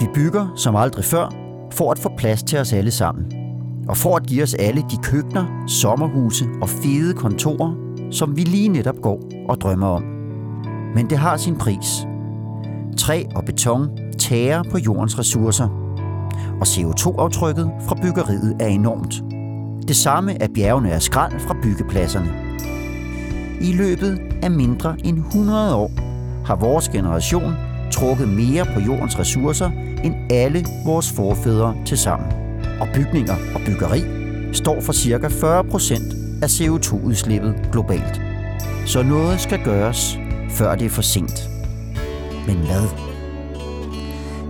Vi bygger som aldrig før for at få plads til os alle sammen. Og for at give os alle de køkkener, sommerhuse og fede kontorer, som vi lige netop går og drømmer om. Men det har sin pris. Træ og beton tærer på jordens ressourcer, og CO2-aftrykket fra byggeriet er enormt. Det samme er bjergene af skrald fra byggepladserne. I løbet af mindre end 100 år har vores generation trukket mere på jordens ressourcer end alle vores forfædre til sammen. Og bygninger og byggeri står for ca. 40% af CO2-udslippet globalt. Så noget skal gøres, før det er for sent. Men hvad?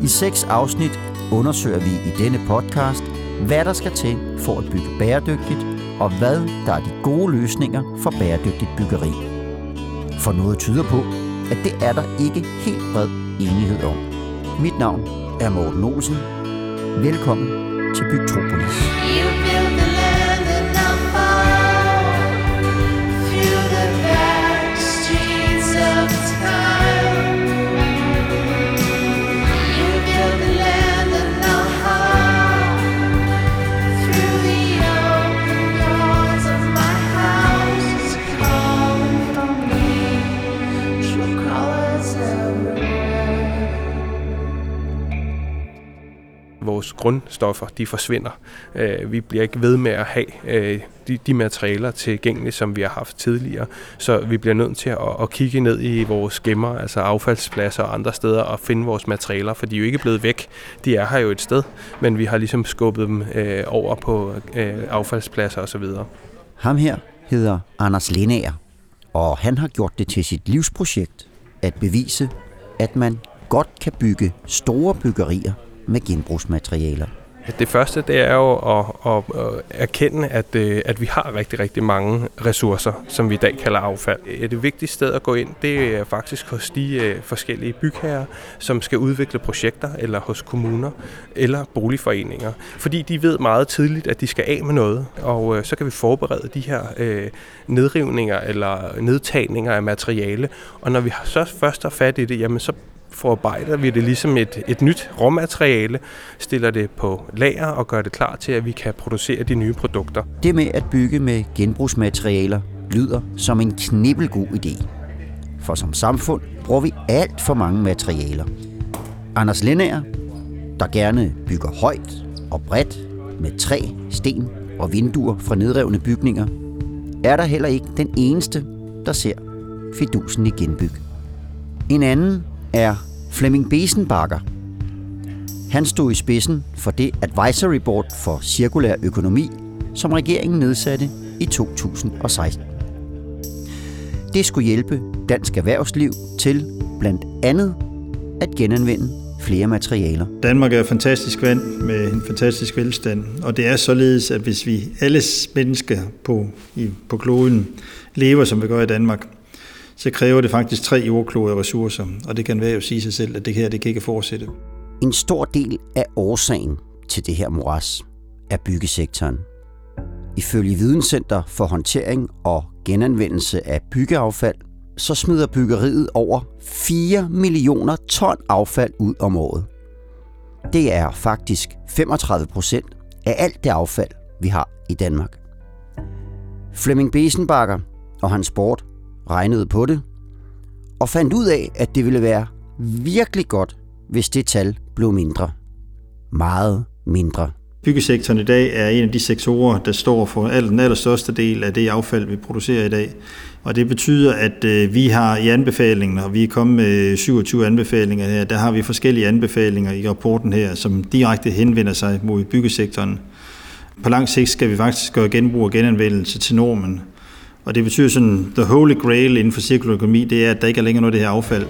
I seks afsnit undersøger vi i denne podcast, hvad der skal til for at bygge bæredygtigt, og hvad der er de gode løsninger for bæredygtigt byggeri. For noget tyder på, at det er der ikke helt bred enighed om. Mit navn er Morten Olsen. Velkommen til Bygtropolis. You grundstoffer de forsvinder. Øh, vi bliver ikke ved med at have øh, de, de materialer tilgængelige, som vi har haft tidligere. Så vi bliver nødt til at, at kigge ned i vores gemmer, altså affaldspladser og andre steder, og finde vores materialer, for de er jo ikke blevet væk. De er her jo et sted, men vi har ligesom skubbet dem øh, over på øh, affaldspladser osv. Ham her hedder Anders Lindager, og han har gjort det til sit livsprojekt at bevise, at man godt kan bygge store byggerier med genbrugsmaterialer. Det første, det er jo at, at, at erkende, at, øh, at vi har rigtig, rigtig mange ressourcer, som vi i dag kalder affald. Et vigtigt sted at gå ind, det er faktisk hos de øh, forskellige bygherrer, som skal udvikle projekter, eller hos kommuner, eller boligforeninger. Fordi de ved meget tidligt, at de skal af med noget, og øh, så kan vi forberede de her nedrivninger eller nedtagninger af materiale. Og når vi så først har fat i det, jamen så forarbejder vi det ligesom et, et nyt råmateriale, stiller det på lager og gør det klar til, at vi kan producere de nye produkter. Det med at bygge med genbrugsmaterialer lyder som en knibbelgod idé. For som samfund bruger vi alt for mange materialer. Anders Lindager, der gerne bygger højt og bredt med træ, sten og vinduer fra nedrevne bygninger, er der heller ikke den eneste, der ser fidusen i genbyg. En anden er Flemming Besenbakker. Han stod i spidsen for det advisory board for cirkulær økonomi, som regeringen nedsatte i 2016. Det skulle hjælpe dansk erhvervsliv til blandt andet at genanvende flere materialer. Danmark er et fantastisk land med en fantastisk velstand, og det er således, at hvis vi alle mennesker på, i, på kloden lever, som vi gør i Danmark, så kræver det faktisk tre jordkloder ressourcer, og det kan være jo sige sig selv, at det her det kan ikke fortsætte. En stor del af årsagen til det her moras er byggesektoren. Ifølge Videnscenter for håndtering og genanvendelse af byggeaffald, så smider byggeriet over 4 millioner ton affald ud om året. Det er faktisk 35 procent af alt det affald, vi har i Danmark. Flemming Besenbakker og hans sport regnede på det og fandt ud af, at det ville være virkelig godt, hvis det tal blev mindre. Meget mindre. Byggesektoren i dag er en af de sektorer, der står for den allerstørste del af det affald, vi producerer i dag. Og det betyder, at øh, vi har i anbefalingen, og vi er kommet med 27 anbefalinger her, der har vi forskellige anbefalinger i rapporten her, som direkte henvender sig mod byggesektoren. På lang sigt skal vi faktisk gøre genbrug og genanvendelse til normen. Og det betyder sådan, the holy grail inden for cirkulær økonomi, det er, at der ikke er længere noget af det her affald.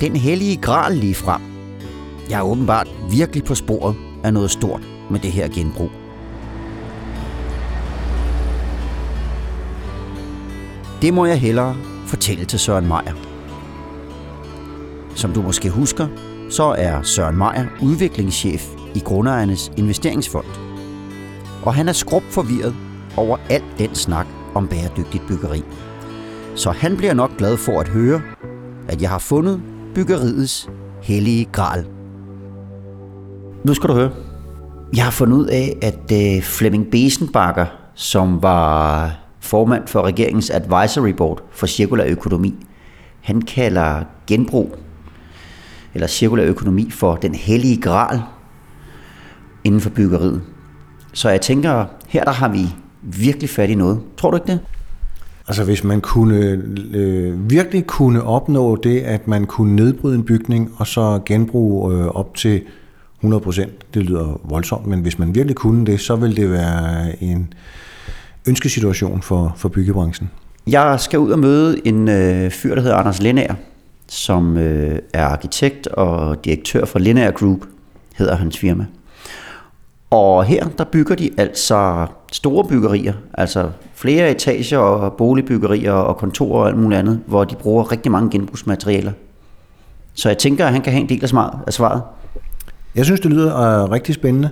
Den hellige gral lige frem. Jeg er åbenbart virkelig på sporet af noget stort med det her genbrug. Det må jeg hellere fortælle til Søren Meier. Som du måske husker, så er Søren Meier udviklingschef i Grundejernes Investeringsfond. Og han er skrub forvirret over alt den snak om bæredygtigt byggeri. Så han bliver nok glad for at høre, at jeg har fundet byggeriets hellige gral. Nu skal du høre. Jeg har fundet ud af, at øh, Flemming Besenbakker, som var formand for regeringens advisory board for cirkulær økonomi, han kalder genbrug eller cirkulær økonomi for den hellige gral inden for byggeriet. Så jeg tænker, her der har vi virkelig fat i noget. Tror du ikke det? Altså hvis man kunne øh, virkelig kunne opnå det, at man kunne nedbryde en bygning og så genbruge øh, op til 100%, det lyder voldsomt, men hvis man virkelig kunne det, så ville det være en ønskesituation for, for byggebranchen. Jeg skal ud og møde en øh, fyr, der hedder Anders Linnager, som øh, er arkitekt og direktør for Linnager Group, hedder hans firma. Og her, der bygger de altså store byggerier, altså flere etager og boligbyggerier og kontorer og alt muligt andet, hvor de bruger rigtig mange genbrugsmaterialer. Så jeg tænker, at han kan have en del af smart- svaret. Jeg synes, det lyder øh, rigtig spændende.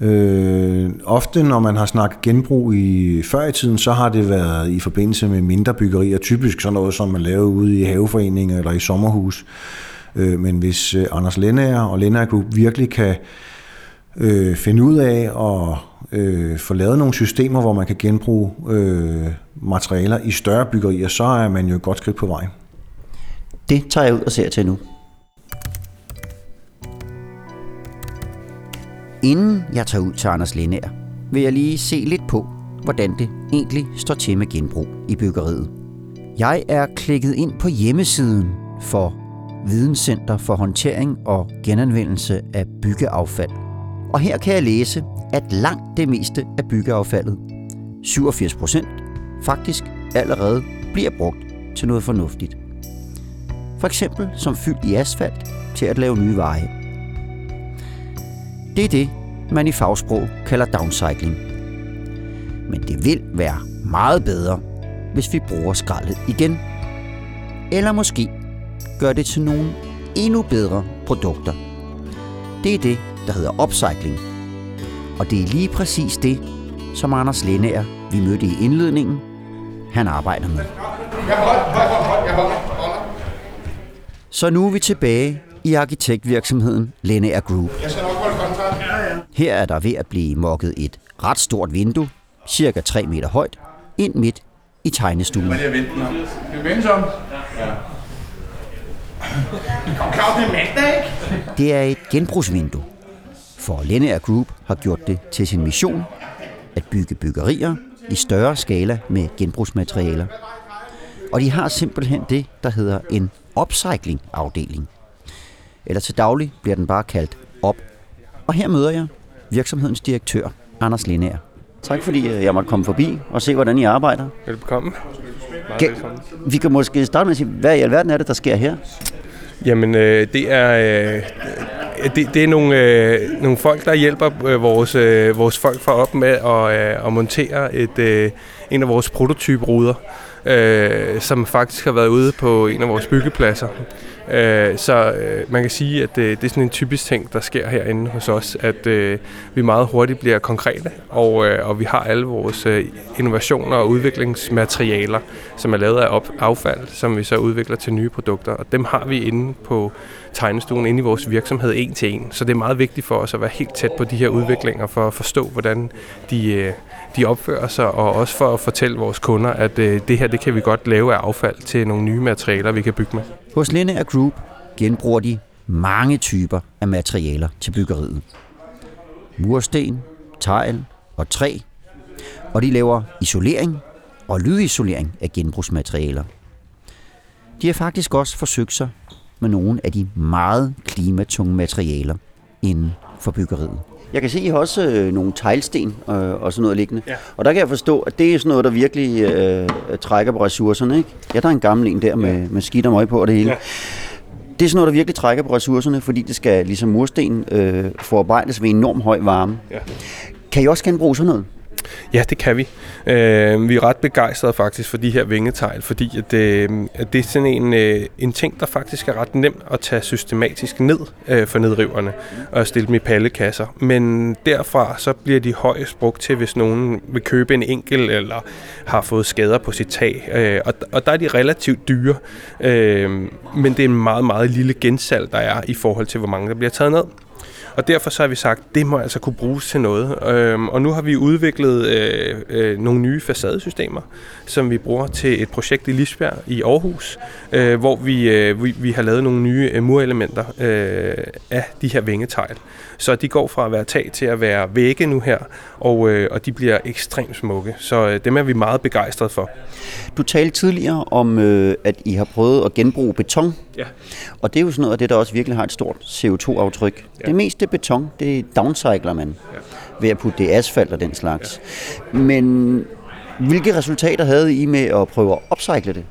Øh, ofte, når man har snakket genbrug i før i tiden, så har det været i forbindelse med mindre byggerier, typisk sådan noget, som man laver ude i haveforeninger eller i sommerhus. Øh, men hvis øh, Anders Lennager og Lennager Group virkelig kan øh, Øh, finde ud af og øh, få lavet nogle systemer, hvor man kan genbruge øh, materialer i større byggerier, så er man jo et godt skridt på vej. Det tager jeg ud og ser til nu. Inden jeg tager ud til Anders Lindær, vil jeg lige se lidt på, hvordan det egentlig står til med genbrug i byggeriet. Jeg er klikket ind på hjemmesiden for Videnscenter for håndtering og genanvendelse af byggeaffald. Og her kan jeg læse, at langt det meste af byggeaffaldet, 87 procent, faktisk allerede bliver brugt til noget fornuftigt. For eksempel som fyld i asfalt til at lave nye veje. Det er det, man i fagsprog kalder downcycling. Men det vil være meget bedre, hvis vi bruger skraldet igen. Eller måske gør det til nogle endnu bedre produkter. Det er det, der hedder upcycling. Og det er lige præcis det, som Anders Lennager, vi mødte i indledningen, han arbejder med. Så nu er vi tilbage i arkitektvirksomheden Lennager Group. Her er der ved at blive mokket et ret stort vindue, cirka 3 meter højt, ind midt i tegnestuen. Om. Kom Claus, det er mandag, ikke? Det er et genbrugsvindue. For Lennager Group har gjort det til sin mission at bygge byggerier i større skala med genbrugsmaterialer. Og de har simpelthen det, der hedder en upcycling-afdeling. Eller til daglig bliver den bare kaldt op. Og her møder jeg virksomhedens direktør, Anders Lindager. Tak fordi øh, jeg måtte komme forbi og se, hvordan I arbejder. Velbekomme. Meget velkommen. vi kan måske starte med at sige, hvad i alverden er det, der sker her? Jamen, øh, det er... Øh, det, det er nogle, øh, nogle folk, der hjælper øh, vores, øh, vores folk for op med at, øh, at montere et, øh, en af vores prototyperuder, øh, som faktisk har været ude på en af vores byggepladser. Øh, så øh, man kan sige, at øh, det er sådan en typisk ting, der sker herinde hos os, at øh, vi meget hurtigt bliver konkrete, og, øh, og vi har alle vores øh, innovationer og udviklingsmaterialer, som er lavet af op- affald, som vi så udvikler til nye produkter, og dem har vi inde på tegnestuen inde i vores virksomhed en til en. Så det er meget vigtigt for os at være helt tæt på de her udviklinger for at forstå, hvordan de, øh, de opfører sig, og også for at fortælle vores kunder, at øh, det her det kan vi godt lave af affald til nogle nye materialer, vi kan bygge med. Hos Linnager Group genbruger de mange typer af materialer til byggeriet. Mursten, tegl og træ. Og de laver isolering og lydisolering af genbrugsmaterialer. De har faktisk også forsøgt sig med nogle af de meget klimatunge materialer inden for byggeriet. Jeg kan se, at I har også øh, nogle teglsten øh, og sådan noget liggende. Ja. Og der kan jeg forstå, at det er sådan noget, der virkelig øh, trækker på ressourcerne. Ikke? Ja, der er en gammel en der med, med skidt og møg på og det hele. Ja. Det er sådan noget, der virkelig trækker på ressourcerne, fordi det skal ligesom mursten øh, forarbejdes ved enorm høj varme. Ja. Kan I også genbruge sådan noget? Ja, det kan vi. Øh, vi er ret begejstrede faktisk for de her vingetegl, fordi at, øh, at det er sådan en, øh, en ting, der faktisk er ret nem at tage systematisk ned øh, for nedriverne og stille dem i pallekasser. Men derfra så bliver de højst brugt til, hvis nogen vil købe en enkel eller har fået skader på sit tag. Øh, og, og der er de relativt dyre, øh, men det er en meget, meget lille gensalg, der er i forhold til, hvor mange der bliver taget ned. Og derfor så har vi sagt, det må altså kunne bruges til noget. Øhm, og nu har vi udviklet øh, øh, nogle nye facadesystemer, som vi bruger til et projekt i Lisbjerg i Aarhus, øh, hvor vi, øh, vi, vi har lavet nogle nye øh, murelementer øh, af de her vingetegl. Så de går fra at være tag til at være vægge nu her, og, øh, og de bliver ekstremt smukke. Så øh, dem er vi meget begejstrede for. Du talte tidligere om, øh, at I har prøvet at genbruge beton. Ja. Og det er jo sådan noget af det, der også virkelig har et stort CO2-aftryk. Ja. Det meste beton, det downcycler man ja. ved at putte det i asfalt og den slags. Ja. Men hvilke resultater havde I med at prøve at upcycle det?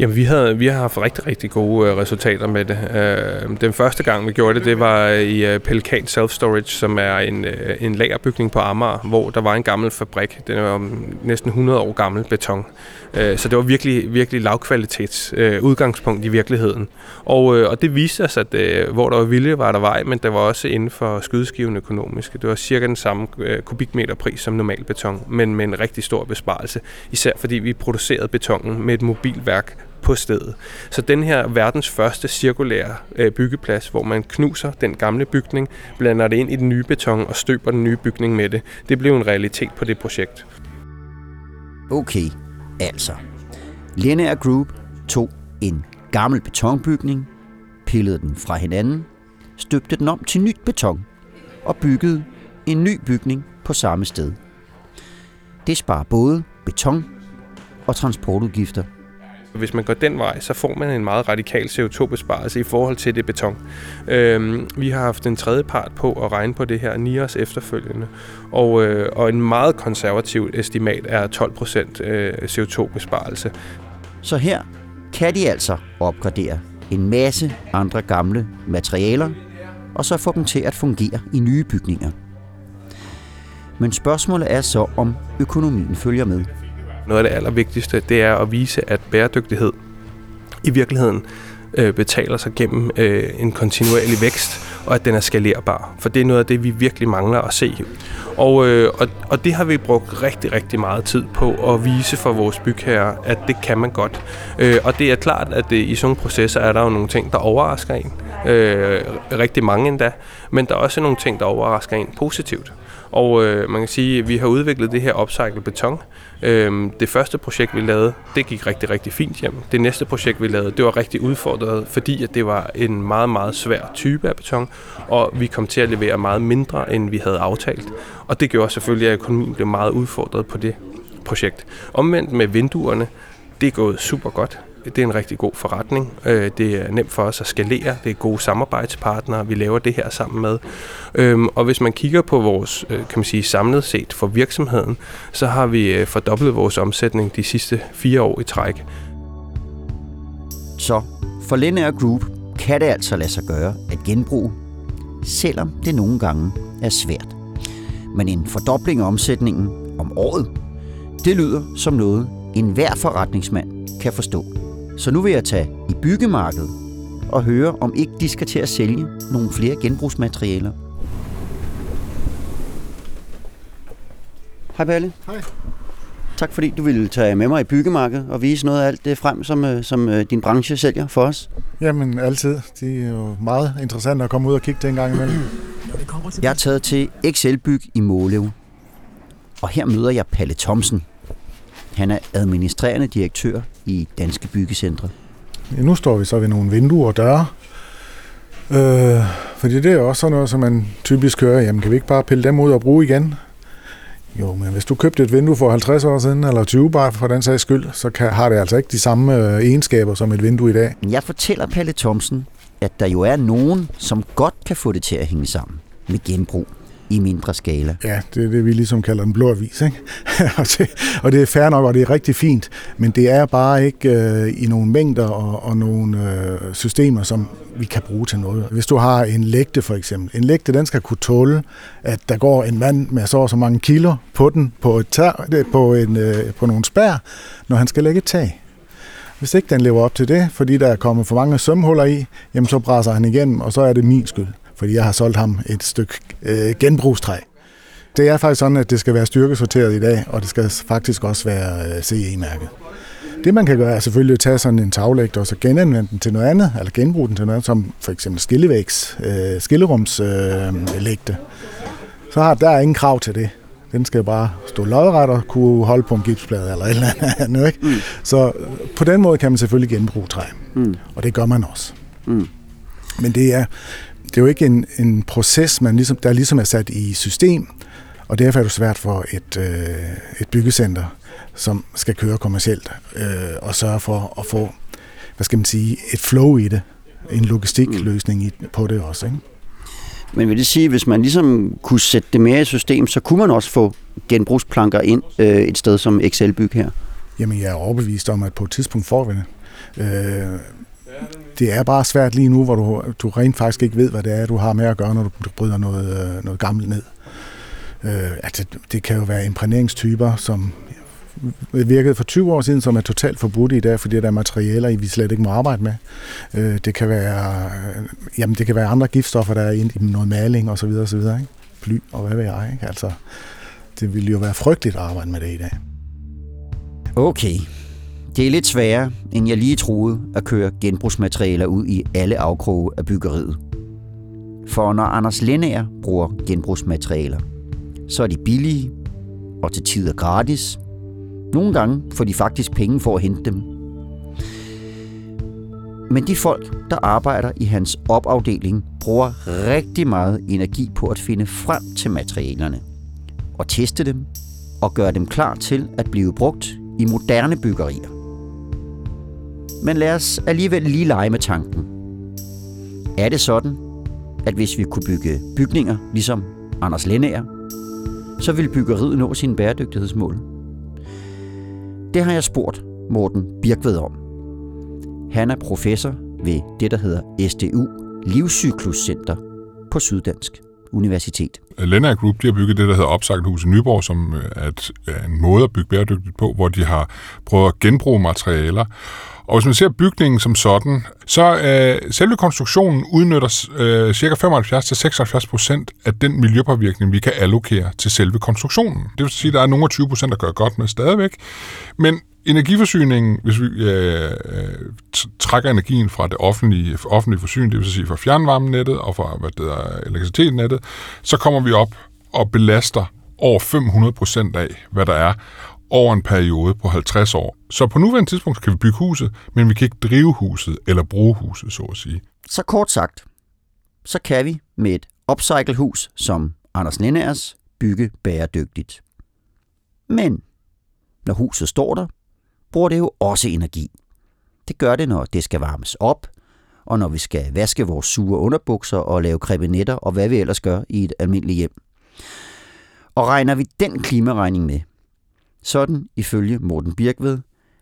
Jamen, vi, havde, vi har haft rigtig, rigtig gode øh, resultater med det. Øh, den første gang, vi gjorde det, det var øh, i øh, Pelikan Self Storage, som er en, øh, en lagerbygning på Amager, hvor der var en gammel fabrik. Den var næsten 100 år gammel beton. Øh, så det var virkelig, virkelig lavkvalitets øh, udgangspunkt i virkeligheden. Og, øh, og det viste os, at øh, hvor der var vilje, var der vej, men der var også inden for skydeskiven økonomiske. Det var cirka den samme øh, kubikmeter pris som normal beton, men med en rigtig stor besparelse. Især fordi vi producerede betongen med et mobilværk på stedet. Så den her verdens første cirkulære øh, byggeplads, hvor man knuser den gamle bygning, blander det ind i den nye beton og støber den nye bygning med det, det blev en realitet på det projekt. Okay, altså. Linear Group tog en gammel betonbygning, pillede den fra hinanden, støbte den om til nyt beton og byggede en ny bygning på samme sted. Det sparer både beton og transportudgifter hvis man går den vej, så får man en meget radikal CO2-besparelse i forhold til det beton. Øhm, vi har haft en tredje part på at regne på det her NIOS efterfølgende, og, øh, og en meget konservativ estimat er 12 procent øh, CO2-besparelse. Så her kan de altså opgradere en masse andre gamle materialer, og så få dem til at fungere i nye bygninger. Men spørgsmålet er så, om økonomien følger med. Noget af det allervigtigste, det er at vise, at bæredygtighed i virkeligheden øh, betaler sig gennem øh, en kontinuerlig vækst, og at den er skalerbar. For det er noget af det, vi virkelig mangler at se. Og, øh, og, og det har vi brugt rigtig, rigtig meget tid på at vise for vores bygherrer, at det kan man godt. Øh, og det er klart, at det, i sådan nogle processer er der jo nogle ting, der overrasker en. Øh, rigtig mange endda. Men der er også nogle ting, der overrasker en positivt. Og øh, man kan sige, at vi har udviklet det her upcycle beton. Øh, det første projekt, vi lavede, det gik rigtig, rigtig fint hjem. Det næste projekt, vi lavede, det var rigtig udfordret, fordi at det var en meget, meget svær type af beton, og vi kom til at levere meget mindre, end vi havde aftalt. Og det gjorde selvfølgelig, at økonomien blev meget udfordret på det projekt. Omvendt med vinduerne, det er gået super godt. Det er en rigtig god forretning. Øh, Det er nemt for os at skalere. Det er gode samarbejdspartnere, vi laver det her sammen med. Øhm, Og hvis man kigger på vores, øh, kan man sige, samlet set for virksomheden, så har vi øh, fordoblet vores omsætning de sidste fire år i træk. Så for Linear Group kan det altså lade sig gøre at genbruge, selvom det nogle gange er svært. Men en fordobling af omsætningen om året, det lyder som noget, enhver forretningsmand kan forstå. Så nu vil jeg tage i byggemarkedet og høre, om ikke de skal til at sælge nogle flere genbrugsmaterialer. Hej Palle. Hej. Tak fordi du ville tage med mig i byggemarkedet og vise noget af alt det frem, som, øh, som øh, din branche sælger for os. Jamen altid. Det er jo meget interessant at komme ud og kigge det en gang imellem. Jeg er taget til XL Byg i Målev. Og her møder jeg Palle Thomsen. Han er administrerende direktør i Danske Byggecentre. Ja, nu står vi så ved nogle vinduer og døre. Øh, fordi det er også sådan noget, som man typisk hører, jamen kan vi ikke bare pille dem ud og bruge igen? Jo, men hvis du købte et vindue for 50 år siden, eller 20 bare for den sags skyld, så kan, har det altså ikke de samme øh, egenskaber som et vindue i dag. Jeg fortæller Palle Thomsen, at der jo er nogen, som godt kan få det til at hænge sammen med genbrug i mindre skala. Ja, det er det, vi ligesom kalder en blå avis. Ikke? og, det, og det er fair nok, og det er rigtig fint, men det er bare ikke øh, i nogle mængder og, og nogle øh, systemer, som vi kan bruge til noget. Hvis du har en lægte for eksempel, en lægte den skal kunne tåle, at der går en mand med så og så mange kilo på den på, et tær, på, en, øh, på nogle spær, når han skal lægge et tag. Hvis ikke den lever op til det, fordi der er kommet for mange sømhuller i, jamen så brænder han igennem, og så er det min skyld, fordi jeg har solgt ham et stykke øh, genbrugstræ. Det er faktisk sådan, at det skal være styrkesorteret i dag, og det skal faktisk også være øh, CE-mærket. Det man kan gøre er selvfølgelig at tage sådan en taglægt og så genanvende den til noget andet, eller genbruge den til noget andet, som for eksempel skillevægs, øh, skillerumslægte. Øh, så har der er ingen krav til det. Den skal bare stå lodret og kunne holde på en gipsplade eller et eller andet. Ikke? Mm. Så på den måde kan man selvfølgelig genbruge træ. Mm. Og det gør man også. Mm. Men det er, det er jo ikke en, en proces, man ligesom, der ligesom er sat i system, og derfor er det svært for et, øh, et byggecenter, som skal køre kommercielt, øh, og sørge for at få, hvad skal man sige, et flow i det, en logistikløsning i, på det også. Ikke? Men vil det sige, hvis man ligesom kunne sætte det mere i system, så kunne man også få genbrugsplanker ind øh, et sted som Excel-byg her? Jamen, jeg er overbevist om, at på et tidspunkt får vi det. Øh, det er bare svært lige nu, hvor du, du rent faktisk ikke ved, hvad det er, du har med at gøre, når du bryder noget, øh, noget gammelt ned. Øh, altså, det kan jo være imprægneringstyper, som virkede for 20 år siden, som er totalt forbudt i dag, fordi der er materialer, vi slet ikke må arbejde med. Øh, det kan være, øh, jamen, det kan være andre giftstoffer, der er i noget maling og så videre, og så videre ikke? Bly og hvad ved jeg. Ikke? Altså, det ville jo være frygteligt at arbejde med det i dag. Okay. Det er lidt sværere, end jeg lige troede, at køre genbrugsmaterialer ud i alle afkroge af byggeriet. For når Anders Lennager bruger genbrugsmaterialer, så er de billige og til tider gratis. Nogle gange får de faktisk penge for at hente dem. Men de folk, der arbejder i hans opafdeling, bruger rigtig meget energi på at finde frem til materialerne og teste dem og gøre dem klar til at blive brugt i moderne byggerier. Men lad os alligevel lige lege med tanken. Er det sådan, at hvis vi kunne bygge bygninger ligesom Anders Lennager, så ville byggeriet nå sine bæredygtighedsmål? Det har jeg spurgt Morten Birkved om. Han er professor ved det, der hedder SDU Livscykluscenter på Syddansk Universitet. Lennart Group de har bygget det, der hedder Opsagthus i Nyborg, som er, et, er en måde at bygge bæredygtigt på, hvor de har prøvet at genbruge materialer. Og hvis man ser bygningen som sådan, så øh, selve konstruktionen udnytter øh, ca. 75-76% af den miljøpåvirkning, vi kan allokere til selve konstruktionen. Det vil sige, at der er nogle af 20%, der gør godt med stadigvæk. Men energiforsyningen, hvis vi øh, øh trækker energien fra det offentlige, offentlige forsyning, det vil sige fra fjernvarmenettet og fra hvad det er, elektricitetsnettet, så kommer vi op og belaster over 500 procent af, hvad der er over en periode på 50 år. Så på nuværende tidspunkt kan vi bygge huset, men vi kan ikke drive huset eller bruge huset, så at sige. Så kort sagt, så kan vi med et upcycle-hus som Anders Linders bygge bæredygtigt. Men når huset står der, bruger det jo også energi. Det gør det, når det skal varmes op, og når vi skal vaske vores sure underbukser og lave krebinetter og hvad vi ellers gør i et almindeligt hjem. Og regner vi den klimaregning med, sådan ifølge Morten Birkved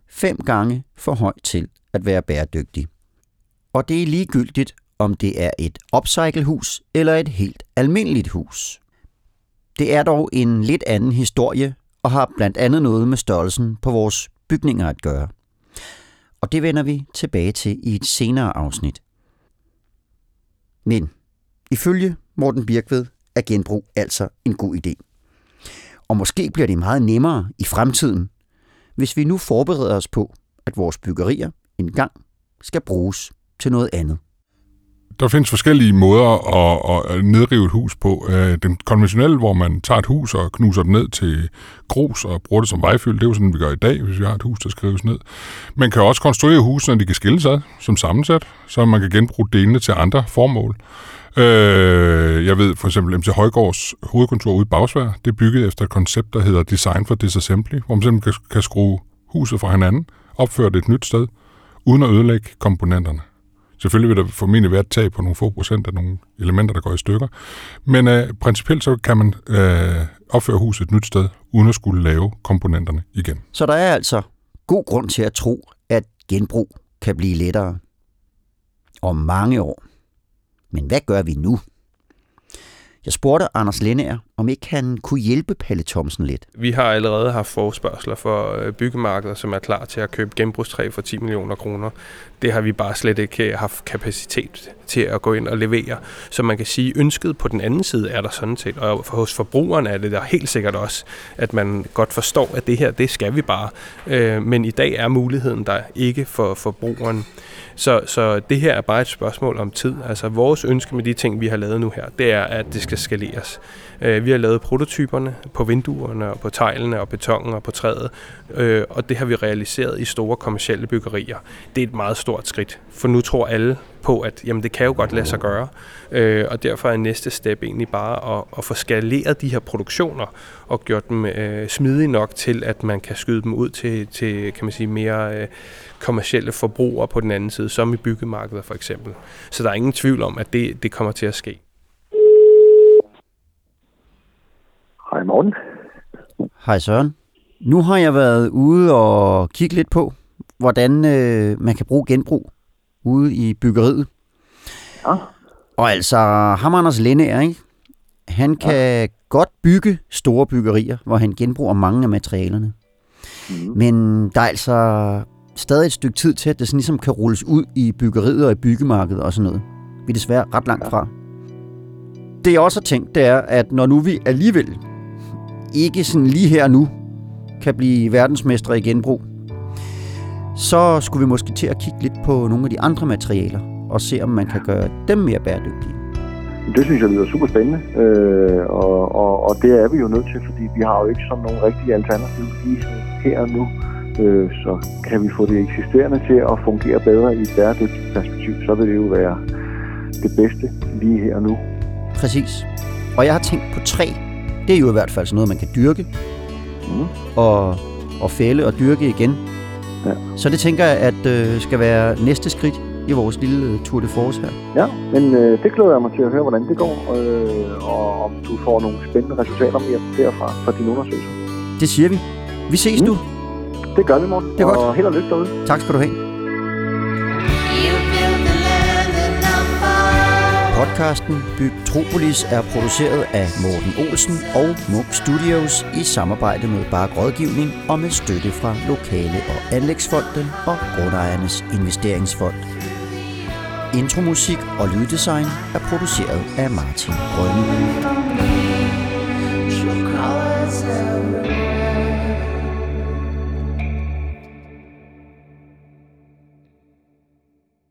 fem gange for høj til at være bæredygtig. Og det er ligegyldigt, om det er et upcycle-hus eller et helt almindeligt hus. Det er dog en lidt anden historie og har blandt andet noget med størrelsen på vores bygninger at gøre. Og det vender vi tilbage til i et senere afsnit. Men ifølge Morten Birkved er genbrug altså en god idé. Og måske bliver det meget nemmere i fremtiden, hvis vi nu forbereder os på, at vores byggerier engang skal bruges til noget andet. Der findes forskellige måder at, at nedrive et hus på. Øh, den konventionelle, hvor man tager et hus og knuser det ned til grus og bruger det som vejfyld, det er jo sådan, vi gør i dag, hvis vi har et hus, der skrives ned. Man kan også konstruere husene, så de kan skille sig som sammensat, så man kan genbruge delene til andre formål. Øh, jeg ved for eksempel MC Højgaards hovedkontor ude i Bagsvær, det er bygget efter et koncept, der hedder Design for Disassembly, hvor man simpelthen kan, kan skrue huset fra hinanden, opføre det et nyt sted, uden at ødelægge komponenterne. Selvfølgelig vil der formentlig være et tab på nogle få procent af nogle elementer, der går i stykker. Men øh, principielt så kan man øh, opføre huset et nyt sted, uden at skulle lave komponenterne igen. Så der er altså god grund til at tro, at genbrug kan blive lettere om mange år. Men hvad gør vi nu? Jeg spurgte Anders Lennager, om ikke han kunne hjælpe Palle Thomsen lidt. Vi har allerede haft forspørgseler for øh, byggemarkeder, som er klar til at købe genbrugstræ for 10 millioner kroner. Det har vi bare slet ikke øh, haft kapacitet til at gå ind og levere. Så man kan sige, ønsket på den anden side er der sådan set, og hos forbrugerne er det der helt sikkert også, at man godt forstår, at det her, det skal vi bare. Øh, men i dag er muligheden der ikke for forbrugeren. Så, så det her er bare et spørgsmål om tid. Altså vores ønske med de ting, vi har lavet nu her, det er, at det skal skaleres. Øh, Vi har lavet prototyperne på vinduerne og på teglene og betongen og på træet, øh, og det har vi realiseret i store kommercielle byggerier. Det er et meget stort skridt, for nu tror alle på, at jamen, det kan jo godt lade sig gøre, øh, og derfor er næste step egentlig bare at, at få skaleret de her produktioner og gjort dem øh, smidige nok til, at man kan skyde dem ud til, til kan man sige, mere øh, kommercielle forbrugere på den anden side, som i byggemarkeder for eksempel. Så der er ingen tvivl om, at det, det kommer til at ske. Hej morgen. Hej Søren. Nu har jeg været ude og kigge lidt på, hvordan øh, man kan bruge genbrug ude i byggeriet. Ja. Og altså, ham Anders Lennager, ikke? han kan ja. godt bygge store byggerier, hvor han genbruger mange af materialerne. Mm. Men der er altså stadig et stykke tid til, at det sådan ligesom kan rulles ud i byggeriet og i byggemarkedet og sådan noget. Vi er desværre ret langt fra. Det jeg også har tænkt, det er, at når nu vi alligevel ikke sådan lige her nu kan blive verdensmestre i genbrug, så skulle vi måske til at kigge lidt på nogle af de andre materialer og se, om man kan gøre dem mere bæredygtige. Det synes jeg lyder super spændende, øh, og, og, og det er vi jo nødt til, fordi vi har jo ikke sådan nogle rigtige alternativer lige her og nu. Øh, så kan vi få det eksisterende til at fungere bedre i et bæredygtigt perspektiv, så vil det jo være det bedste lige her og nu. Præcis. Og jeg har tænkt på træ. Det er jo i hvert fald sådan noget, man kan dyrke Mm. og, og fælde og dyrke igen. Ja. Så det tænker jeg, at øh, skal være næste skridt i vores lille øh, Tour de Force her. Ja, men øh, det glæder jeg mig til at høre, hvordan det går, øh, og om du får nogle spændende resultater med derfra fra dine undersøgelser. Det siger vi. Vi ses Mm. nu. Det gør vi, morgen. Det er og godt. held og lykke derude. Tak skal du have. Podcasten Bygtropolis er produceret af Morten Olsen og Munk Studios i samarbejde med Bark Rådgivning og med støtte fra Lokale- og Anlægsfonden og Grundejernes Investeringsfond. Intromusik og lyddesign er produceret af Martin Rønne.